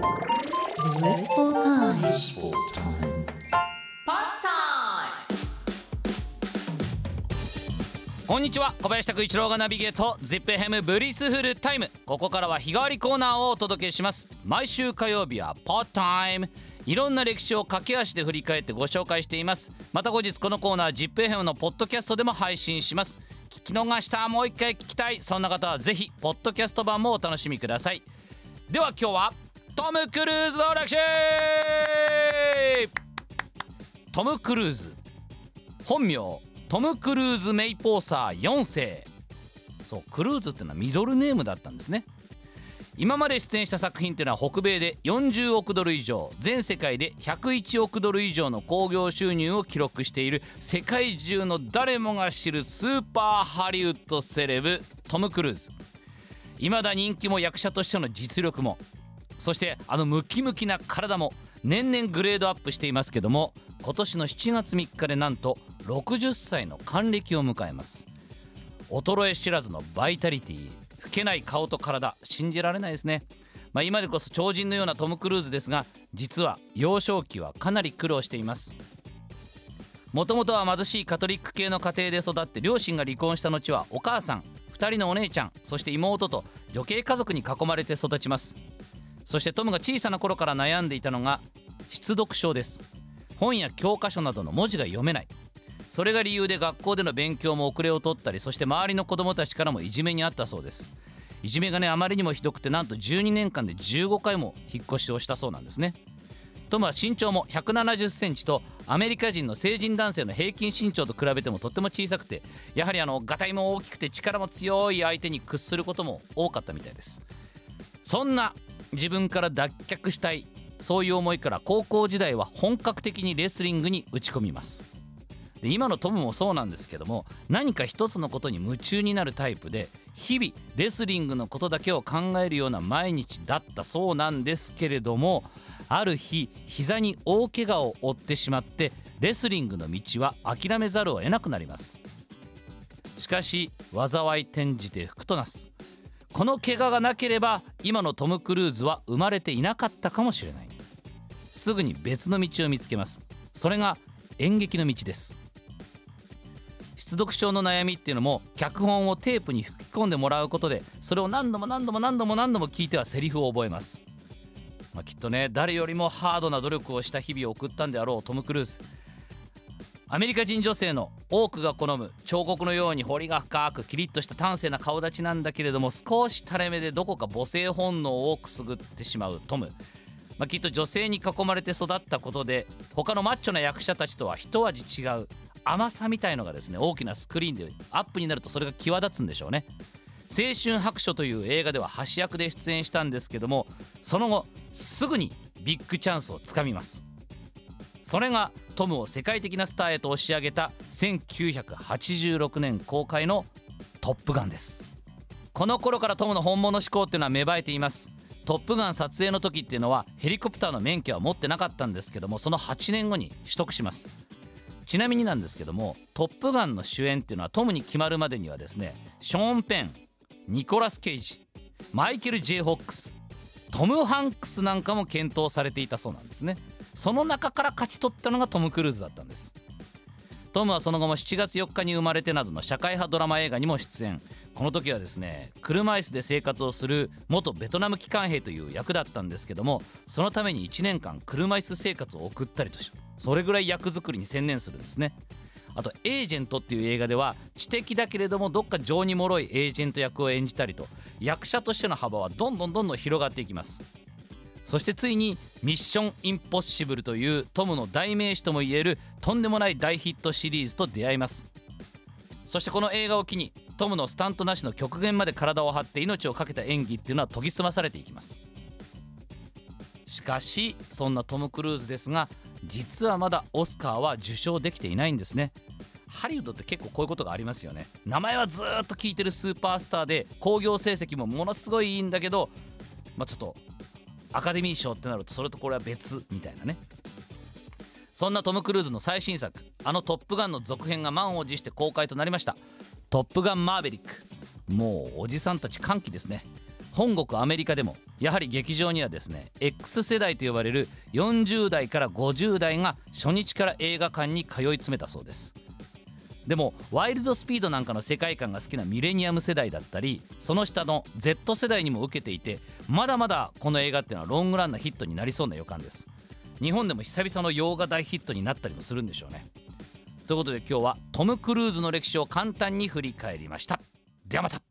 Blissful time. Blissful time. こんにちは。小林拓一郎がナビゲート ZIPFM Blissful Time。ここからは日替わりコーナーをお届けします。毎週火曜日は Pod Time。いろんな歴史を駆け足で振り返ってご紹介しています。また後日このコーナー ZIPFM のポッドキャストでも配信します。聞き逃したもう一回聞きたい。そんな方はぜひポッドキャスト版もお楽しみください。では今日はトム・クルーズの歴史トム・クルーズ本名トム・クルーズ・メイポーサー4世そうクルーズっていうのはミドルネームだったんですね。今まで出演した作品っていうのは北米で40億ドル以上全世界で101億ドル以上の興行収入を記録している世界中の誰もが知るスーパーハリウッドセレブトム・クルーズ。未だ人気も役者としての実力もそしてあのムキムキな体も年々グレードアップしていますけども今年の7月3日でなんと60歳の還暦を迎えます。衰え知らずのバイタリティ老けない顔と体信じられないですね。まあ、今でこそ超人のようなトム・クルーズですが実は幼少期はかなり苦労しています。もともとは貧しいカトリック系の家庭で育って両親が離婚した後はお母さん2人のお姉ちゃんそして妹と女系家族に囲まれて育ちます。そしてトムが小さな頃から悩んでいたのが失読症です。本や教科書などの文字が読めない。それが理由で学校での勉強も遅れを取ったりそして周りの子供たちからもいじめにあったそうです。いじめがねあまりにもひどくてなんと12年間で15回も引っ越しをしたそうなんですね。トムは身長も1 7 0センチとアメリカ人の成人男性の平均身長と比べてもとっても小さくてやはりあのガタイも大きくて力も強い相手に屈することも多かったみたいです。そんな自分から脱却したい。そういう思いから高校時代は本格的にレスリングに打ち込みます。で今のトムもそうなんですけども何か一つのことに夢中になるタイプで日々レスリングのことだけを考えるような毎日だったそうなんですけれどもある日膝に大怪我を負ってしまってレスリングの道は諦めざるを得なくなります。しかし災い転じて福となす。この怪我がなければ今のトム・クルーズは生まれていなかったかもしれない。すぐに別の道を見つけます。それが演劇の道です。失読症の悩みっていうのも脚本をテープに吹き込んでもらうことでそれを何度も何度も何度も何度も聞いてはセリフを覚えます、まあ、きっとね誰よりもハードな努力をした日々を送ったんであろうトム・クルーズ。アメリカ人女性の多くが好む彫刻のように彫りが深くキリッとした端正な顔立ちなんだけれども少し垂れ目でどこか母性本能をくすぐってしまうトム、まあ、きっと女性に囲まれて育ったことで他のマッチョな役者たちとは一味違う甘さみたいのがですね大きなスクリーンでアップになるとそれが際立つんでしょうね。青春白書という映画では橋役で出演したんですけどもその後すぐにビッグチャンスをつかみます。それがトムを世界的なスターへと押し上げた1986年公開の「トップガン」です。この頃からトムの本物志向っていうのは芽生えています。トップガン撮影の時っていうのはヘリコプターの免許は持ってなかったんですけどもその8年後に取得します。ちなみになんですけども「トップガン」の主演っていうのはトムに決まるまでにはですねショーン・ペンニコラス・ケイジマイケル・ジェイ・ホックストム・ハンクスなんかも検討されていたそうなんですね。その中から勝ち取ったのがトム・クルーズだったんです。トムはその後も7月4日に生まれてなどの社会派ドラマ映画にも出演。この時はですね車椅子で生活をする元ベトナム機関兵という役だったんですけどもそのために1年間車椅子生活を送ったりとしそれぐらい役作りに専念するんですね。あと「エージェント」っていう映画では知的だけれどもどっか情に脆いエージェント役を演じたりと役者としての幅はどんどんどんどん広がっていきます。そしてついに「ミッション・インポッシブル」というトムの代名詞ともいえるとんでもない大ヒットシリーズと出会います。そしてこの映画を機にトムのスタントなしの極限まで体を張って命を懸けた演技っていうのは研ぎ澄まされていきます。しかしそんなトム・クルーズですが実はまだオスカーは受賞できていないんですね。ハリウッドって結構こういうことがありますよね。名前はずっと聞いてるスーパースターで興行成績もものすごいいいんだけどまあちょっとアカデミー賞ってなるとそれとこれは別みたいなね。そんなトム・クルーズの最新作あの「トップガン」の続編が満を持して公開となりました「トップガンマーヴェリック」もうおじさんたち歓喜ですね。本国アメリカでもやはり劇場にはですね X 世代と呼ばれる40代から50代が初日から映画館に通い詰めたそうです。でもワイルドスピードなんかの世界観が好きなミレニアム世代だったりその下の Z 世代にも受けていてまだまだこの映画っていうのはロングランなヒットになりそうな予感です。日本でも久々の洋画大ヒットになったりもするんでしょうね。ということで今日はトム・クルーズの歴史を簡単に振り返りました。ではまた。